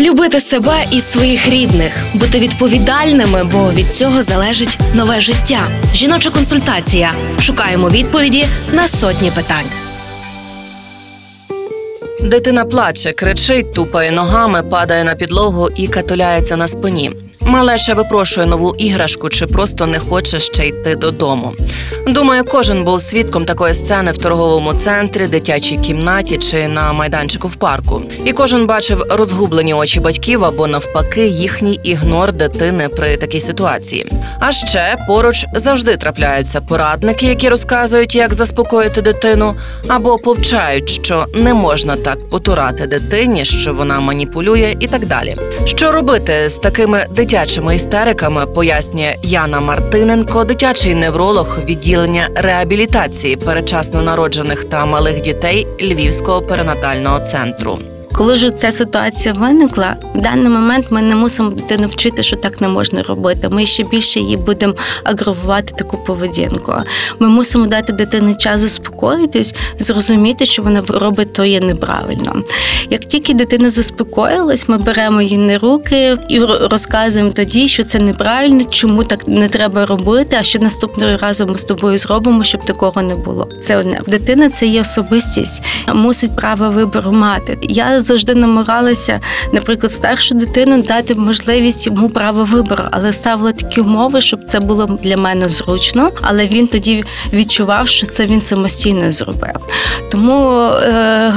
Любити себе і своїх рідних, бути відповідальними, бо від цього залежить нове життя. Жіноча консультація. Шукаємо відповіді на сотні питань. Дитина плаче, кричить, тупає ногами, падає на підлогу і катуляється на спині. Малеча випрошує нову іграшку чи просто не хоче ще йти додому. Думаю, кожен був свідком такої сцени в торговому центрі, дитячій кімнаті чи на майданчику в парку. І кожен бачив розгублені очі батьків або навпаки їхній ігнор дитини при такій ситуації. А ще поруч завжди трапляються порадники, які розказують, як заспокоїти дитину, або повчають, що не можна так потурати дитині, що вона маніпулює, і так далі. Що робити з такими дитячими істериками, пояснює Яна Мартиненко, дитячий невролог відділення реабілітації перечасно народжених та малих дітей Львівського перинатального центру. Коли ж ця ситуація виникла, в даний момент ми не мусимо дитину вчити, що так не можна робити. Ми ще більше її будемо агравувати таку поведінку. Ми мусимо дати дитині час заспокоїтись, зрозуміти, що вона робить то є неправильно. Як тільки дитина заспокоїлась, ми беремо її на руки і розказуємо тоді, що це неправильно, чому так не треба робити. А що наступного разу ми з тобою зробимо, щоб такого не було. Це одне дитина це є особистість, мусить право вибору мати. Я завжди намагалася, наприклад, старшу дитину дати можливість йому право вибору, але ставила такі умови, щоб це було для мене зручно. Але він тоді відчував, що це він самостійно зробив. Тому е,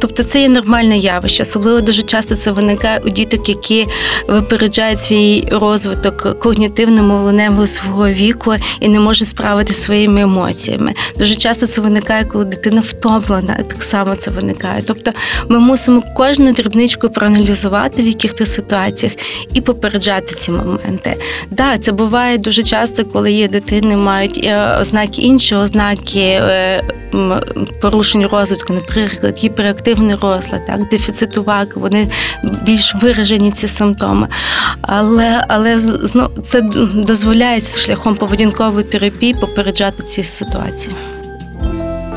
тобто це є нормальне явище. Особливо дуже часто це виникає у діток, які випереджають свій розвиток когнітивно-мовленневого свого віку і не можуть справити своїми емоціями. Дуже часто це виникає, коли дитина втомлена. Так само це виникає. Тобто, ми мусимо кожну дрібничку проаналізувати в яких-то ситуаціях і попереджати ці моменти. Да, це буває дуже часто, коли є дитини, мають е, ознаки інші ознаки е, порушень розвитку, наприклад, гіперактивний розлад, так, дефіцит уваги, вони більш виражені ці симптоми. Але, але це дозволяється шляхом поведінкової терапії попереджати ці ситуації.